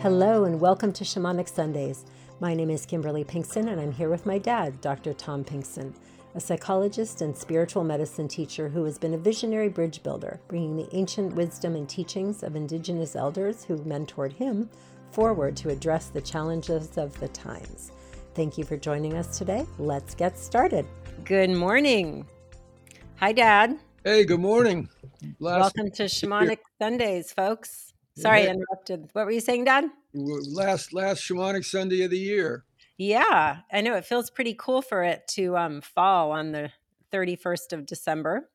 Hello, and welcome to Shamanic Sundays. My name is Kimberly Pinkson, and I'm here with my dad, Dr. Tom Pinkson, a psychologist and spiritual medicine teacher who has been a visionary bridge builder, bringing the ancient wisdom and teachings of indigenous elders who mentored him forward to address the challenges of the times. Thank you for joining us today. Let's get started. Good morning. Hi, Dad. Hey, good morning. Last Welcome to Shamanic Sundays, folks. Sorry, I interrupted. What were you saying, Dad? Last last shamanic Sunday of the year. Yeah, I know it feels pretty cool for it to um, fall on the 31st of December,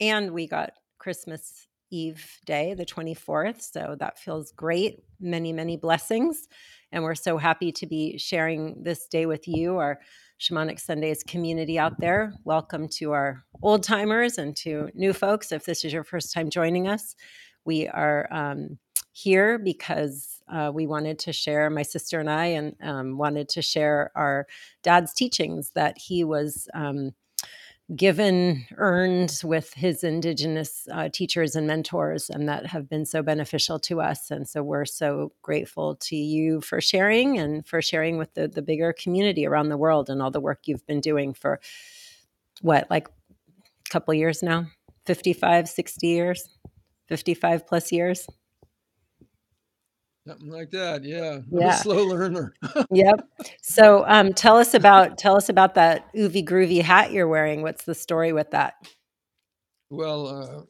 and we got Christmas Eve day, the 24th. So that feels great. Many, many blessings. And we're so happy to be sharing this day with you, our Shamanic Sundays community out there. Welcome to our old timers and to new folks. If this is your first time joining us, we are um, here because uh, we wanted to share, my sister and I, and um, wanted to share our dad's teachings that he was um, given, earned with his Indigenous uh, teachers and mentors, and that have been so beneficial to us. And so we're so grateful to you for sharing and for sharing with the, the bigger community around the world and all the work you've been doing for what, like a couple years now? 55, 60 years, 55 plus years. Something like that, yeah. I'm a slow learner. Yep. So, um, tell us about tell us about that oovy groovy hat you're wearing. What's the story with that? Well, uh,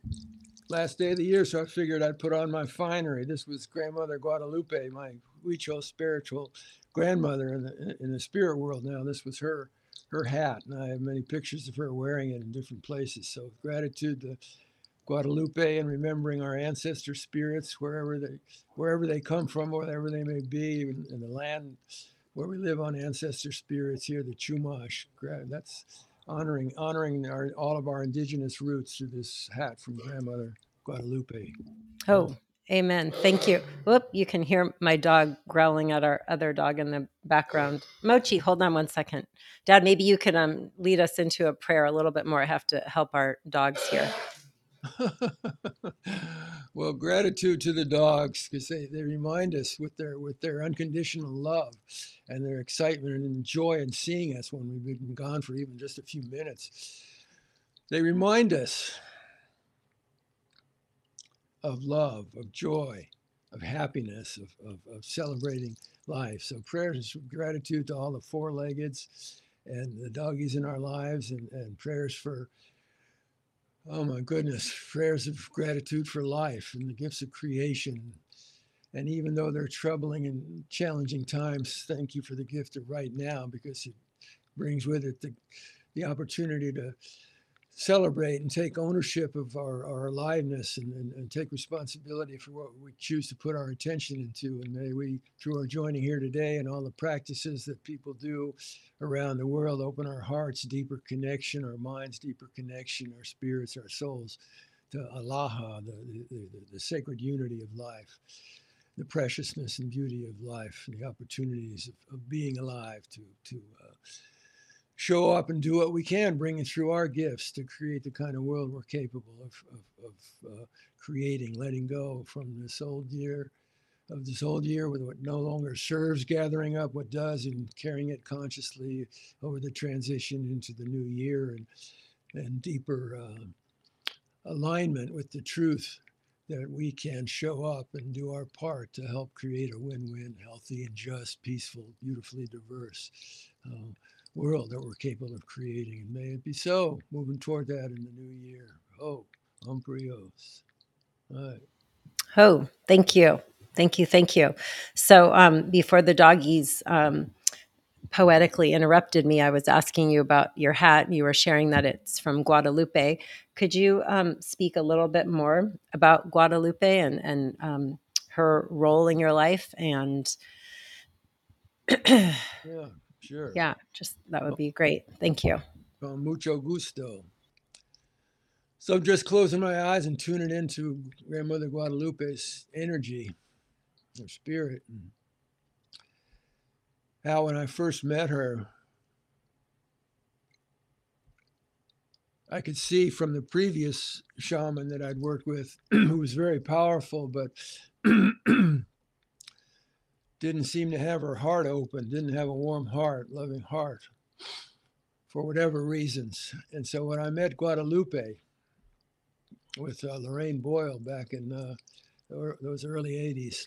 last day of the year, so I figured I'd put on my finery. This was grandmother Guadalupe, my Huichol spiritual grandmother in the in the spirit world. Now, this was her her hat, and I have many pictures of her wearing it in different places. So, gratitude to Guadalupe and remembering our ancestor spirits wherever they wherever they come from, wherever they may be, in, in the land where we live on ancestor spirits here, the Chumash. That's honoring honoring our, all of our indigenous roots through this hat from grandmother Guadalupe. Oh, amen. Thank you. Whoop, you can hear my dog growling at our other dog in the background. Mochi, hold on one second. Dad, maybe you can um, lead us into a prayer a little bit more. I have to help our dogs here. well, gratitude to the dogs because they, they remind us with their with their unconditional love and their excitement and joy in seeing us when we've been gone for even just a few minutes. They remind us of love, of joy, of happiness, of, of, of celebrating life. So prayers of gratitude to all the four-leggeds and the doggies in our lives and, and prayers for Oh my goodness, prayers of gratitude for life and the gifts of creation. And even though they're troubling and challenging times, thank you for the gift of right now because it brings with it the, the opportunity to celebrate and take ownership of our, our aliveness and, and, and, take responsibility for what we choose to put our attention into. And may we, through our joining here today and all the practices that people do around the world, open our hearts, deeper connection, our minds, deeper connection, our spirits, our souls to Allah, the, the, the, the sacred unity of life. The preciousness and beauty of life, and the opportunities of, of being alive to, to uh, show up and do what we can, bringing through our gifts to create the kind of world we're capable of, of, of uh, creating, letting go from this old year, of this old year with what no longer serves, gathering up what does and carrying it consciously over the transition into the new year and, and deeper uh, alignment with the truth that we can show up and do our part to help create a win-win, healthy and just, peaceful, beautifully diverse. Uh, world that we're capable of creating. And may it be so, moving toward that in the new year. Oh, Umbrios. All right. Oh, thank you. Thank you. Thank you. So um, before the doggies um, poetically interrupted me, I was asking you about your hat. You were sharing that it's from Guadalupe. Could you um, speak a little bit more about Guadalupe and, and um, her role in your life and yeah Sure. Yeah, just that would be great. Thank you. Con mucho gusto. So I'm just closing my eyes and tuning into Grandmother Guadalupe's energy, her spirit. And how when I first met her, I could see from the previous shaman that I'd worked with, who was very powerful, but didn't seem to have her heart open, didn't have a warm heart, loving heart for whatever reasons. And so when I met Guadalupe with uh, Lorraine Boyle back in uh, those early 80s,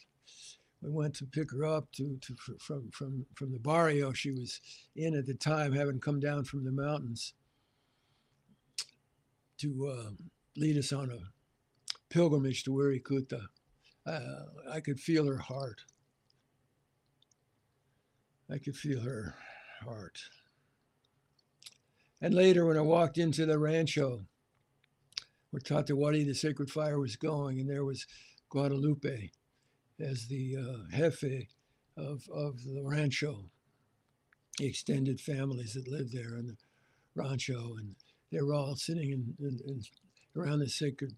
we went to pick her up to, to from, from, from the barrio she was in at the time, having come down from the mountains to uh, lead us on a pilgrimage to Wirikuta. Uh, I could feel her heart. I could feel her heart. And later, when I walked into the rancho where Tatuari, the sacred fire, was going, and there was Guadalupe as the uh, jefe of, of the rancho, the extended families that lived there in the rancho, and they were all sitting in, in, in around the sacred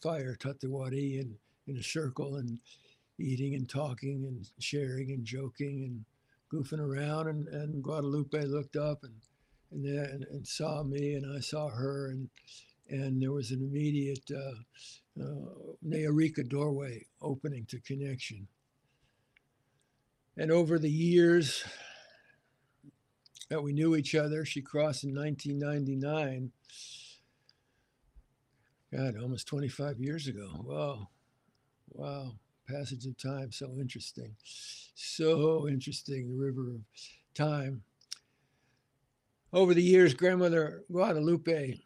fire, Tatuari, and in a circle and eating and talking and sharing and joking and goofing around. And, and Guadalupe looked up and and, then, and and saw me, and I saw her, and and there was an immediate uh, uh, doorway opening to connection. And over the years that we knew each other, she crossed in 1999. God, almost 25 years ago. Wow. Wow. Passage of time, so interesting. So interesting, the river of time over the years, grandmother Guadalupe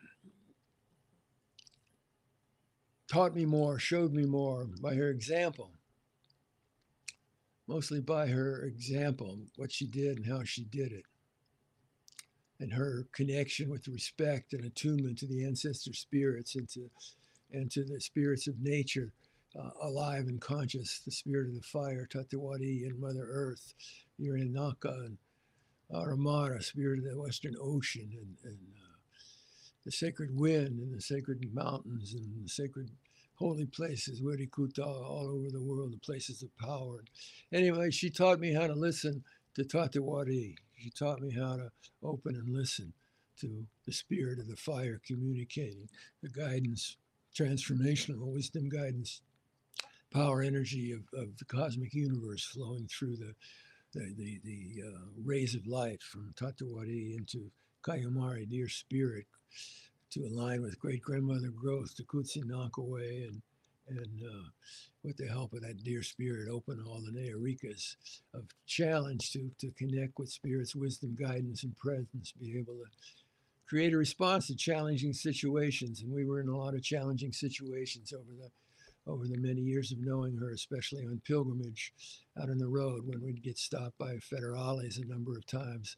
taught me more, showed me more by her example, mostly by her example, what she did and how she did it, and her connection with respect and attunement to the ancestor spirits and to, and to the spirits of nature. Uh, alive and conscious, the spirit of the fire, Tatuari and Mother Earth, Yurinaka and Aramara, spirit of the Western Ocean, and, and uh, the sacred wind, and the sacred mountains, and the sacred holy places, Wirikuta, all over the world, the places of power. Anyway, she taught me how to listen to Tatuari. She taught me how to open and listen to the spirit of the fire communicating, the guidance, transformational wisdom guidance, power energy of, of the cosmic universe flowing through the the, the, the uh, rays of light from Tatuari into Kauyumari, deer spirit, to align with great grandmother growth to Kutsi Nakaway and and uh, with the help of that deer spirit, open all the Nayarikas of challenge to, to connect with spirit's wisdom, guidance, and presence, be able to create a response to challenging situations. And we were in a lot of challenging situations over the over the many years of knowing her, especially on pilgrimage out on the road when we'd get stopped by federales a number of times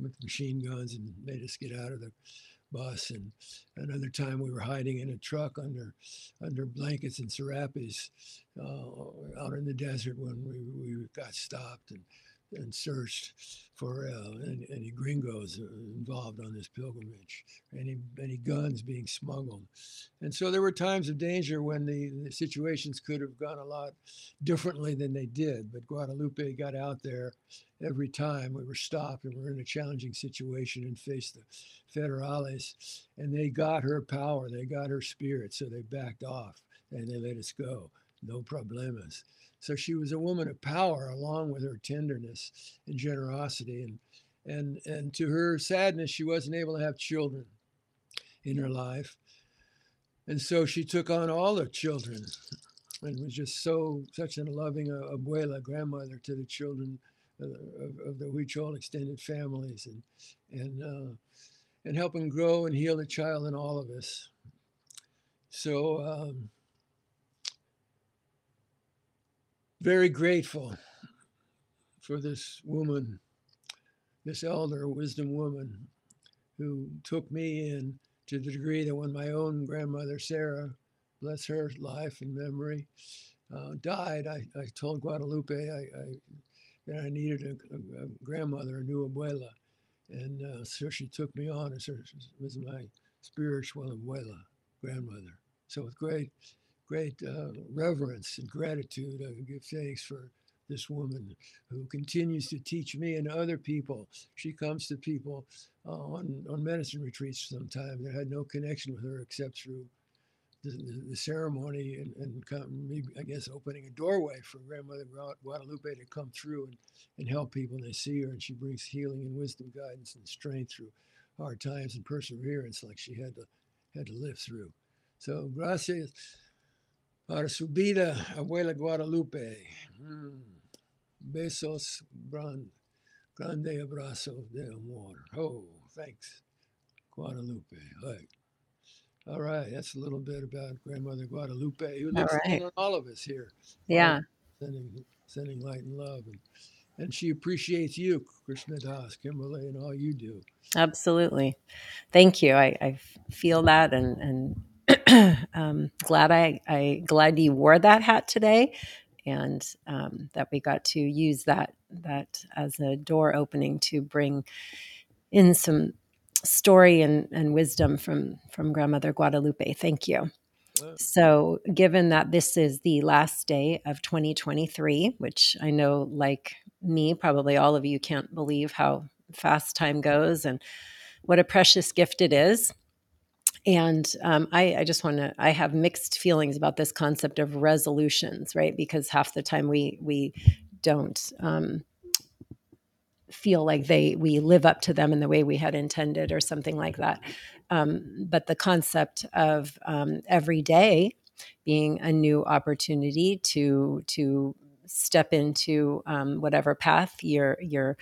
with machine guns and made us get out of the bus. And another time we were hiding in a truck under under blankets and serapes uh, out in the desert when we, we got stopped. And and searched for uh, any, any, gringos uh, involved on this pilgrimage, any any guns being smuggled, and so there were times of danger when the, the situations could have gone a lot differently than they did. But Guadalupe got out there every time we were stopped and we were in a challenging situation and faced the federales, and they got her power, they got her spirit, so they backed off and they let us go, no problemas. So she was a woman of power, along with her tenderness and generosity. And and and to her sadness, she wasn't able to have children in her life, and so she took on all the children, and was just so such a loving uh, abuela, grandmother to the children of, of the Huichol extended families, and and uh, and helping grow and heal the child in all of us. So. Um, very grateful for this woman, this elder wisdom woman who took me in to the degree that when my own grandmother, Sarah, bless her life and memory, uh, died, I, I told Guadalupe I, I, that I needed a, a, a, grandmother, a new abuela. And uh, so she took me on as her, was my spiritual abuela, grandmother. So with great great uh, reverence and gratitude. I give thanks for this woman who continues to teach me and other people. She comes to people uh, on, on medicine retreats sometimes that had no connection with her except through the, the ceremony and, and come, maybe, I guess, opening a doorway for Grandmother Guadalupe to come through and, and help people. And they see her, and she brings healing and wisdom, guidance, and strength through hard times and perseverance, like she had to had to live through. So, gracias para su vida, Abuela Guadalupe. Mm. Besos, gran, grande abrazo de amor. Oh, thanks, Guadalupe. Right. All right, that's a little bit about Grandmother Guadalupe, who lives right. in all of us here. Yeah. Sending, sending light and love. And, and she appreciates you, Krishna Das, Kimberly, and all you do. Absolutely. Thank you. I, I feel that and, and um, glad I, I glad you wore that hat today and um, that we got to use that that as a door opening to bring in some story and, and wisdom from from grandmother guadalupe. Thank you. So given that this is the last day of 2023 which i know like me probably all of you can't believe how fast time goes and what a precious gift it is and um, I, I, just want to i have mixed feelings about this concept of resolutions right? Because half the time we we don't um, feel like they we live up to them in the way we had intended or something like that. Um, but the concept of um, every day being a new opportunity to to step into um, whatever path you're you're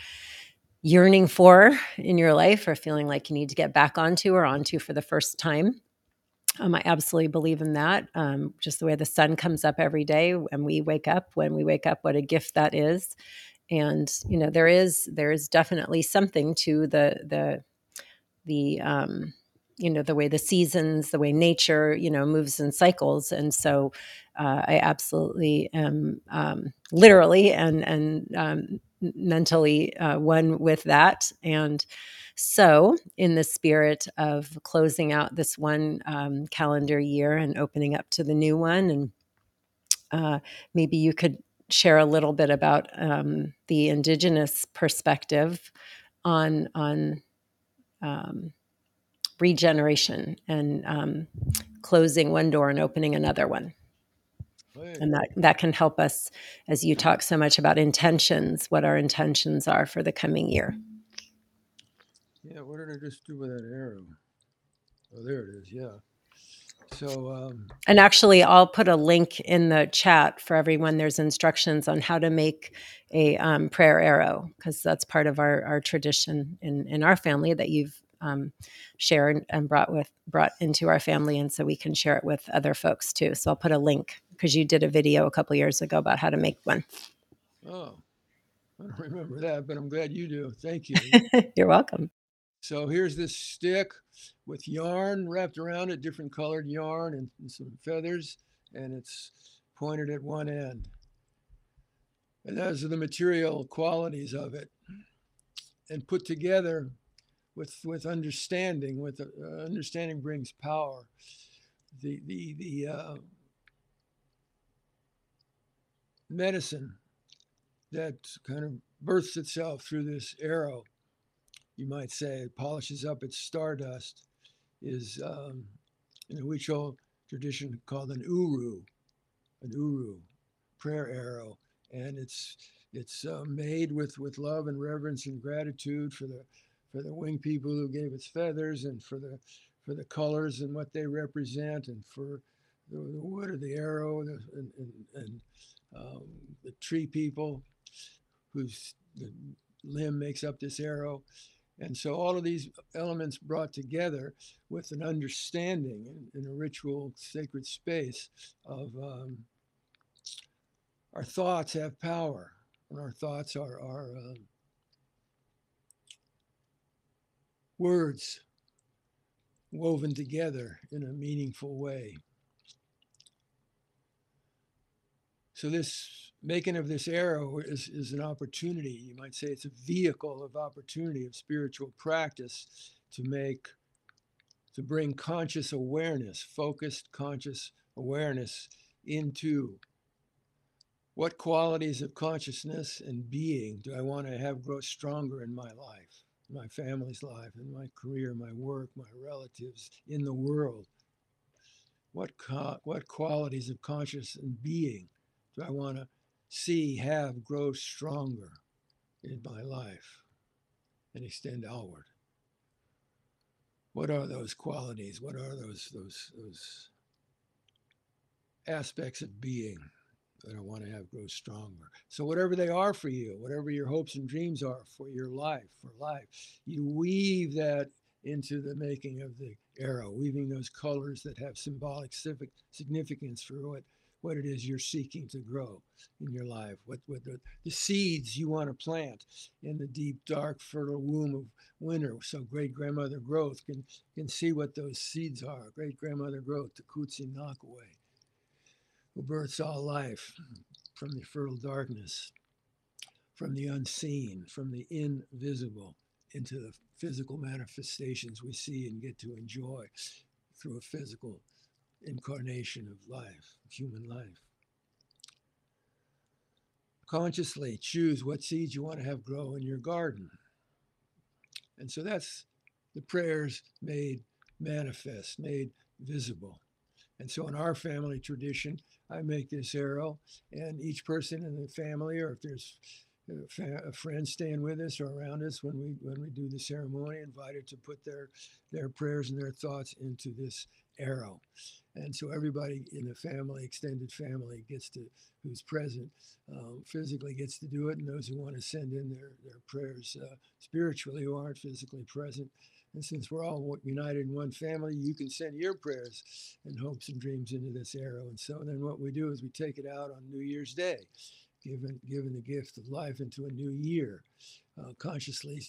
yearning for in your life or feeling like you need to get back onto or onto for the first time um, I absolutely believe in that. Um, just the way the sun comes up every day and we wake up, when we wake up, what a gift that is and you know there is there is definitely something to the the the um, you know the way the seasons the way nature you know moves in cycles. And so uh, i absolutely am um, literally and and um, mentally uh, one with that. And so in the spirit of closing out this one um, calendar year and opening up to the new one and uh, maybe you could share a little bit about um, the indigenous perspective on on um, regeneration and um, closing one door and opening another one. And that, that can help us as you talk so much about intentions, what our intentions are for the coming year. Yeah, what did I just do with that arrow? Oh, there it is. Yeah. So, um, and actually, I'll put a link in the chat for everyone. There's instructions on how to make a um, prayer arrow because that's part of our, our tradition in, in our family that you've um, shared and brought with brought into our family, and so we can share it with other folks too. So I'll put a link because you did a video a couple years ago about how to make one. Oh, I don't remember that, but I'm glad you do. Thank you. You're welcome. So here's this stick with yarn wrapped around it, different colored yarn and, and some feathers, and it's pointed at one end. And those are the material qualities of it. And put together with, with understanding, with uh, understanding brings power. The, the, the uh, medicine that kind of births itself through this arrow you might say, it polishes up its stardust, is um, in a Huichol tradition called an uru, an uru, prayer arrow, and it's it's uh, made with with love and reverence and gratitude for the for the wing people who gave its feathers and for the for the colors and what they represent and for the, the wood of the arrow and, and, and um, the tree people whose limb makes up this arrow. And so all of these elements brought together with an understanding in, in a ritual sacred space of um, our thoughts have power and our thoughts are, are uh, words woven together in a meaningful way. So this making of this arrow is, is an opportunity. You might say it's a vehicle of opportunity of spiritual practice to make, to bring conscious awareness, focused conscious awareness into what qualities of consciousness and being do I want to have grow stronger in my life, my family's life, and my career, my work, my relatives, in the world. what co- what qualities of conscious and being do I want to see, have, grow stronger in my life and extend outward? What are those qualities? What are those those those aspects of being that I want to have grow stronger? So whatever they are for you, whatever your hopes and dreams are for your life, for life, you weave that into the making of the arrow, weaving those colors that have symbolic civic significance for what what it is you're seeking to grow in your life, what, what the, the seeds you want to plant in the deep, dark, fertile womb of winter. So great grandmother growth can, can see what those seeds are. Great grandmother growth, the Kutsi Nakaway, who births all life from the fertile darkness, from the unseen, from the invisible into the physical manifestations we see and get to enjoy through a physical incarnation of life, human life. Consciously choose what seeds you want to have grow in your garden. And so that's the prayers made manifest, made visible. And so in our family tradition, I make this arrow, and each person in the family, or if there's uh, a friend staying with us or around us when we when we do the ceremony, invited to put their their prayers and their thoughts into this arrow. And so everybody in the family, extended family, gets to who's present um, physically gets to do it, and those who want to send in their their prayers uh, spiritually who aren't physically present. And since we're all united in one family, you can send your prayers and hopes and dreams into this arrow. And so then what we do is we take it out on New Year's Day, given given the gift of life into a new year, uh, consciously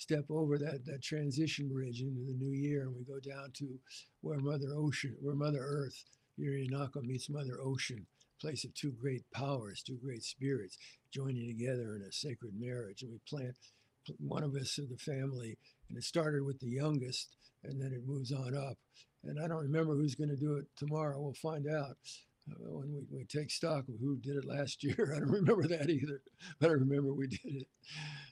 step over that that transition bridge into the new year, and we go down to where Mother Ocean, where Mother Earth, Yurinaka meets Mother Ocean, place of two great powers, two great spirits joining together in a sacred marriage, and we plant one of us of the family, and it started with the youngest, and then it moves on up. And I don't remember who's going to do it tomorrow. We'll find out when we, we take stock of who did it last year. I don't remember that either, but I remember we did it.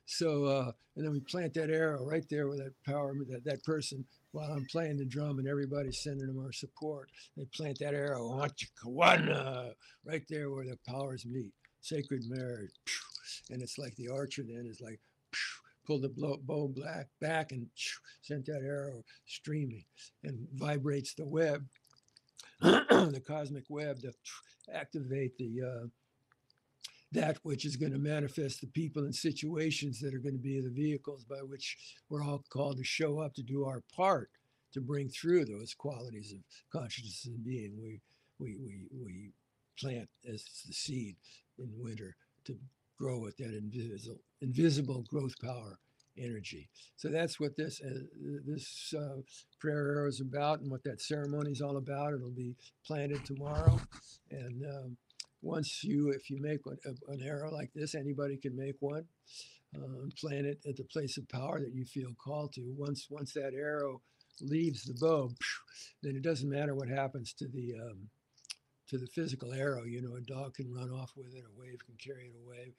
So, uh, and then we plant that arrow right there with that power, that, that person, while I'm playing the drum and everybody's sending them our support. They plant that arrow, right there where the powers meet. Sacred marriage. And it's like the archer then is like, pull the bow black back and sent that arrow streaming and vibrates the web the cosmic web to activate the uh, that which is going to manifest the people and situations that are going to be the vehicles by which we're all called to show up to do our part to bring through those qualities of consciousness and being. We we we we plant as the seed in winter to grow with that invisible invisible growth power energy. So that's what this uh, this uh, prayer arrow is about, and what that ceremony is all about. It'll be planted tomorrow, and um, once you, if you make one, an arrow like this, anybody can make one. Uh, plant it at the place of power that you feel called to. Once once that arrow leaves the bow, then it doesn't matter what happens to the um, to the physical arrow. You know, a dog can run off with it, a wave can carry it away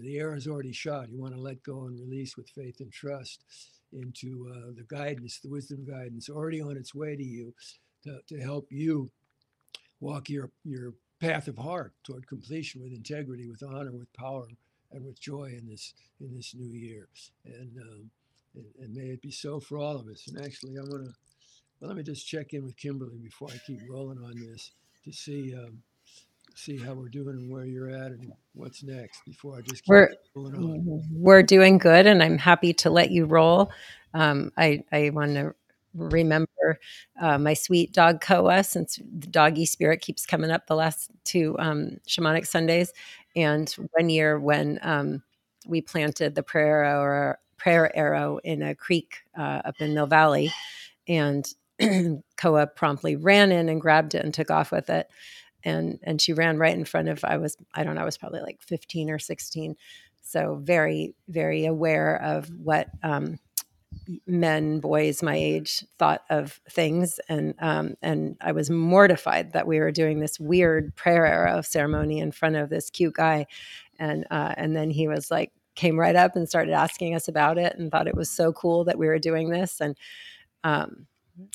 the arrow is already shot. You want to let go and release with faith and trust into uh, the guidance, the wisdom guidance already on its way to you to, to help you walk your, your path of heart toward completion with integrity, with honor, with power, and with joy in this in this new year. And um, and, and, may it be so for all of us. And actually, I'm gonna well, let me just check in with Kimberly before I keep rolling on this to see um, see how we're doing and where you're at and what's next before I just keep we're, going on. We're doing good, and I'm happy to let you roll. Um, I, I want to remember uh, my sweet dog Koa, since the doggy spirit keeps coming up the last two um, shamanic Sundays. And one year when um, we planted the prayer arrow, prayer arrow in a creek uh, up in Mill Valley, and Koa promptly ran in and grabbed it and took off with it and and she ran right in front of I was I don't know I was probably like 15 or 16 so very very aware of what um, men boys my age thought of things. And um, and I was mortified that we were doing this weird prayer arrow ceremony in front of this cute guy. And uh, and then he was like came right up and started asking us about it and thought it was so cool that we were doing this. And um,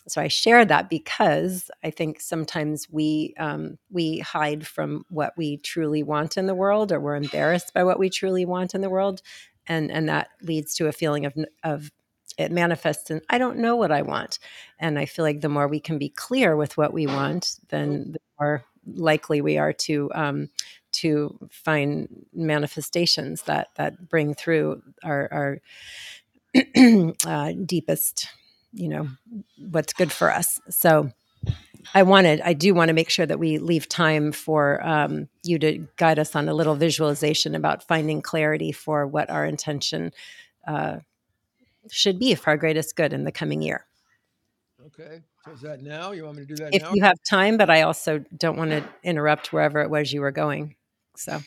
so I share that because I think sometimes we um, we hide from what we truly want in the world, or we're embarrassed by what we truly want in the world, and and that leads to a feeling of of it manifests in I don't know what I want, and I feel like the more we can be clear with what we want, then the more likely we are to um, to find manifestations that that bring through our, our uh, deepest you know what's good for us so i wanted i do want to make sure that we leave time for um, you to guide us on a little visualization about finding clarity for what our intention uh, should be for our greatest good in the coming year Okay. So is that now? You want me to do that if now? you have time but i also don't want to interrupt wherever it was you were going so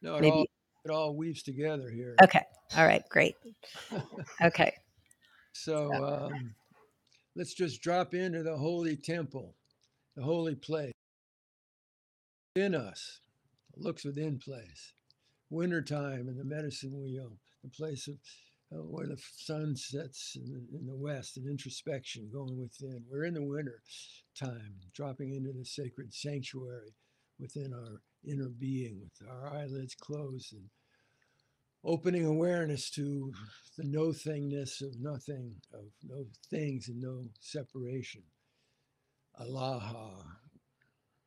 no, it maybe- all it all weaves together here. okay all right great okay So um, let's just drop into the holy temple, the holy place. In us, looks within place. Wintertime and the medicine wheel, the place of uh, where the sun sets in the, in the west and introspection going within. We're in the winter time, dropping into the sacred sanctuary within our inner being with our eyelids closed and opening awareness to the no thingness of nothing, of no things and no separation. Alaha,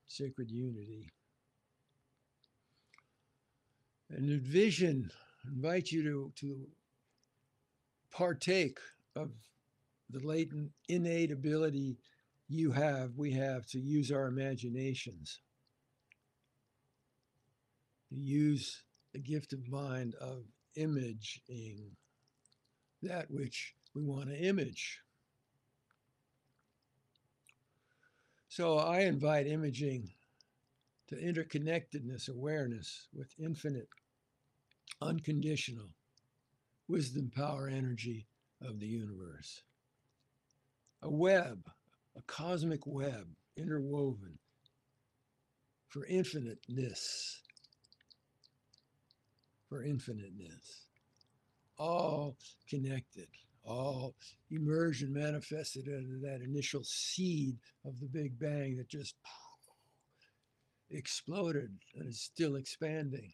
sacred unity. And envision, invite you to, to partake of the latent, innate ability you have, we have to use our imaginations, to use the gift of mind of imaging that which we want to image. So I invite imaging to interconnectedness awareness with infinite, unconditional wisdom, power, energy of the universe. A web, a cosmic web interwoven for infiniteness for infiniteness, all connected, all emerged and manifested into that initial seed of the Big Bang that just exploded and is still expanding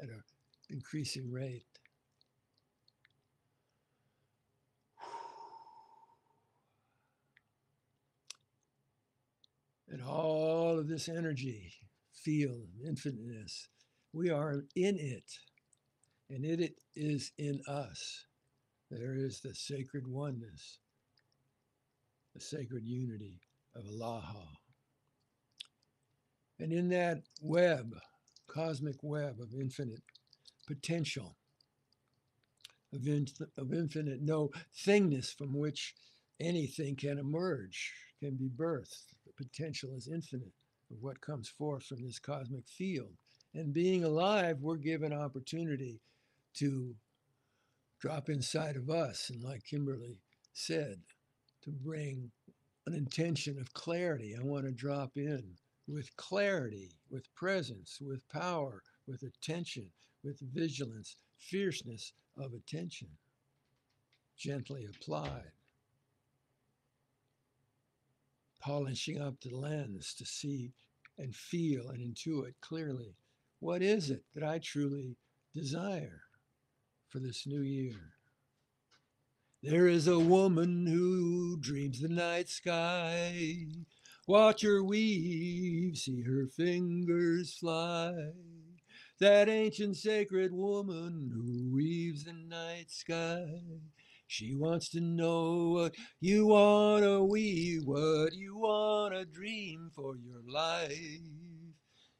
at an increasing rate. And all of this energy, field, infiniteness, we are in it and it is in us. There is the sacred oneness, the sacred unity of Allaha. And in that web, cosmic web of infinite potential, of, in, of infinite no thingness from which anything can emerge, can be birthed. The potential is infinite of what comes forth from this cosmic field. And being alive, we're given opportunity to drop inside of us. And like Kimberly said, to bring an intention of clarity. I want to drop in with clarity, with presence, with power, with attention, with vigilance, fierceness of attention, gently applied. Polishing up the lens to see and feel and intuit clearly what is it that I truly desire for this new year. There is a woman who dreams the night sky. Watch her weave, see her fingers fly. That ancient sacred woman who weaves the night sky. She wants to know what you want to weave, what you want to dream for your life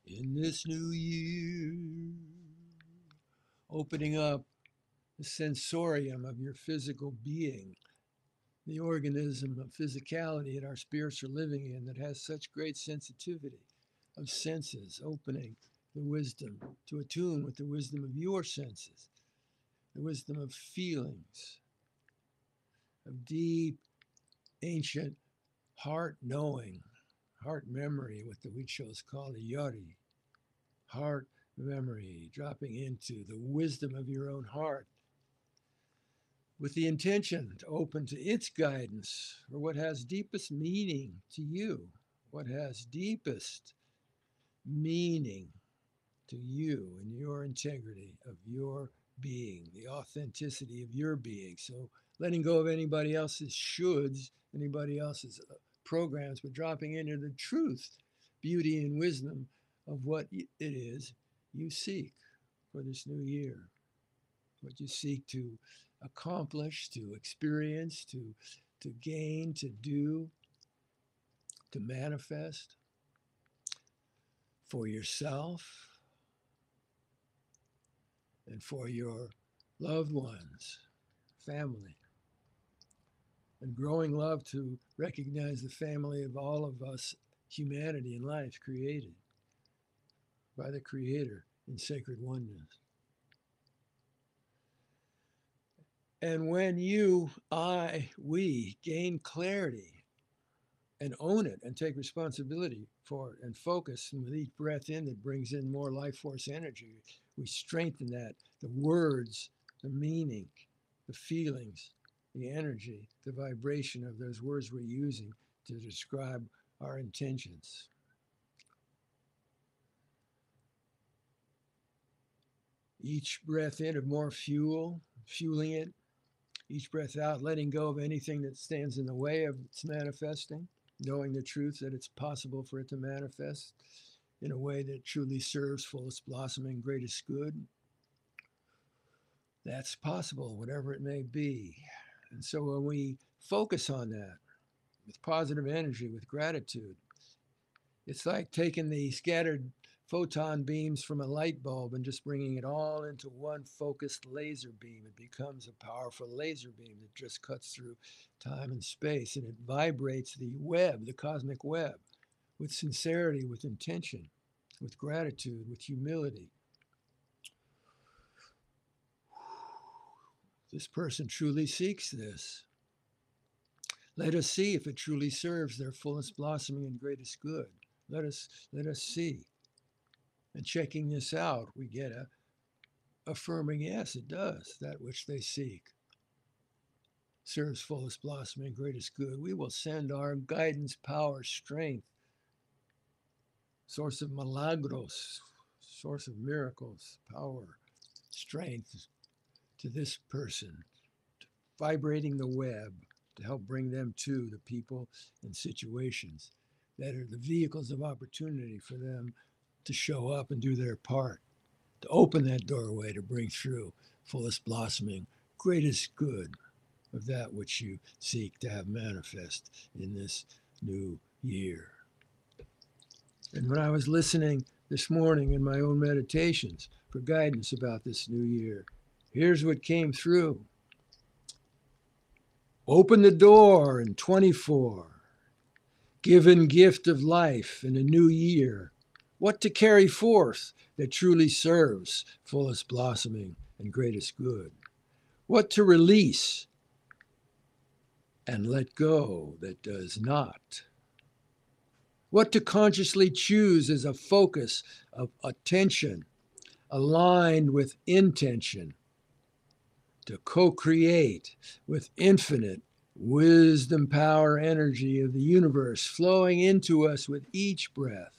in this new year. Opening up the sensorium of your physical being, the organism of physicality that our spirits are living in that has such great sensitivity of senses, opening the wisdom to attune with the wisdom of your senses, the wisdom of feelings, of deep, ancient heart knowing, heart memory, what the Huichols call the yari, heart memory, dropping into the wisdom of your own heart with the intention to open to its guidance for what has deepest meaning to you, what has deepest meaning to you and your integrity of your being, the authenticity of your being. So letting go of anybody else's shoulds, anybody else's uh, programs, but dropping into the truth, beauty, and wisdom of what it is you seek for this new year, what you seek to accomplish, to experience, to, to gain, to do, to manifest for yourself and for your loved ones, family. And growing love to recognize the family of all of us, humanity and life created by the Creator in sacred oneness. And when you, I, we gain clarity and own it and take responsibility for it and focus, and with each breath in that brings in more life force energy, we strengthen that the words, the meaning, the feelings, the energy, the vibration of those words we're using to describe our intentions. Each breath in of more fuel, fueling it. Each breath out, letting go of anything that stands in the way of its manifesting, knowing the truth that it's possible for it to manifest in a way that truly serves fullest blossoming, greatest good. That's possible, whatever it may be. And so when we focus on that with positive energy, with gratitude, it's like taking the scattered photon beams from a light bulb and just bringing it all into one focused laser beam. It becomes a powerful laser beam that just cuts through time and space and it vibrates the web, the cosmic web, with sincerity, with intention, with gratitude, with humility. This person truly seeks this. Let us see if it truly serves their fullest blossoming and greatest good. Let us let us see. And checking this out, we get a affirming, yes, it does, that which they seek. Serves fullest blossom blossoming, greatest good. We will send our guidance, power, strength, source of milagros, source of miracles, power, strength to this person, vibrating the web to help bring them to the people and situations that are the vehicles of opportunity for them to show up and do their part, to open that doorway to bring through fullest blossoming, greatest good of that which you seek to have manifest in this new year. And when I was listening this morning in my own meditations for guidance about this new year, here's what came through. Open the door in 24, given gift of life in a new year what to carry forth that truly serves fullest blossoming and greatest good, what to release and let go that does not, what to consciously choose as a focus of attention aligned with intention, to co create with infinite wisdom, power, energy of the universe flowing into us with each breath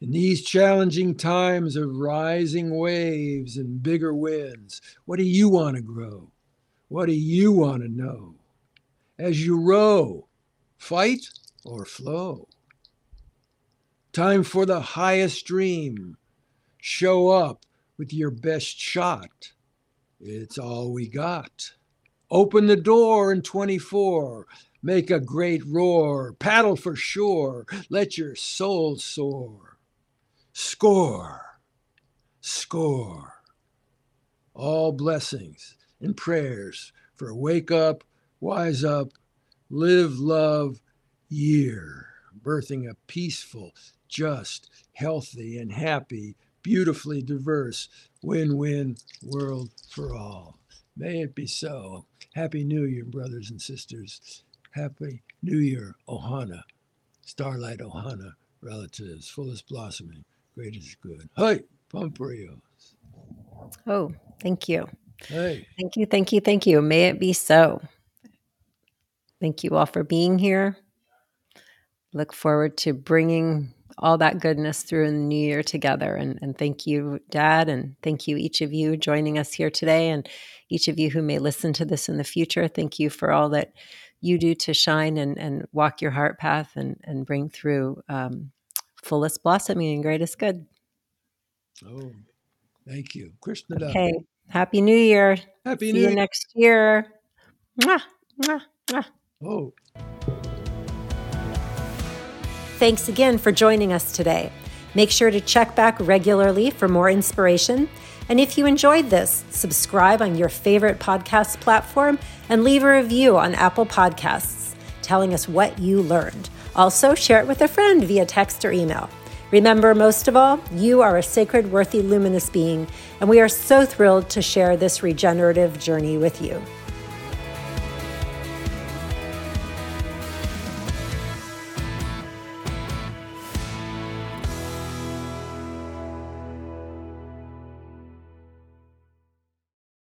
in these challenging times of rising waves and bigger winds, what do you want to grow? What do you want to know? As you row, fight or flow? Time for the highest dream. Show up with your best shot. It's all we got. Open the door in 24. Make a great roar. Paddle for shore. Let your soul soar. Score, score. All blessings and prayers for wake up, wise up, live love year, birthing a peaceful, just, healthy, and happy, beautifully diverse win win world for all. May it be so. Happy New Year, brothers and sisters. Happy New Year, Ohana, Starlight Ohana relatives, fullest blossoming greatest good. Hi, Pomperios. Oh, thank you. Hey. Thank you, thank you, thank you. May it be so. Thank you all for being here. Look forward to bringing all that goodness through in the new year together. And, and thank you, Dad. And thank you, each of you joining us here today. And each of you who may listen to this in the future. Thank you for all that you do to shine and, and walk your heart path and, and bring through um, fullest blossoming and greatest good. Oh, thank you. Krishna. Okay. Happy New Year. Happy See New you Year. next year. Mwah, mwah, mwah. Oh. Thanks again for joining us today. Make sure to check back regularly for more inspiration. And if you enjoyed this, subscribe on your favorite podcast platform and leave a review on Apple Podcasts telling us what you learned. Also, share it with a friend via text or email. Remember, most of all, you are a sacred, worthy, luminous being, and we are so thrilled to share this regenerative journey with you.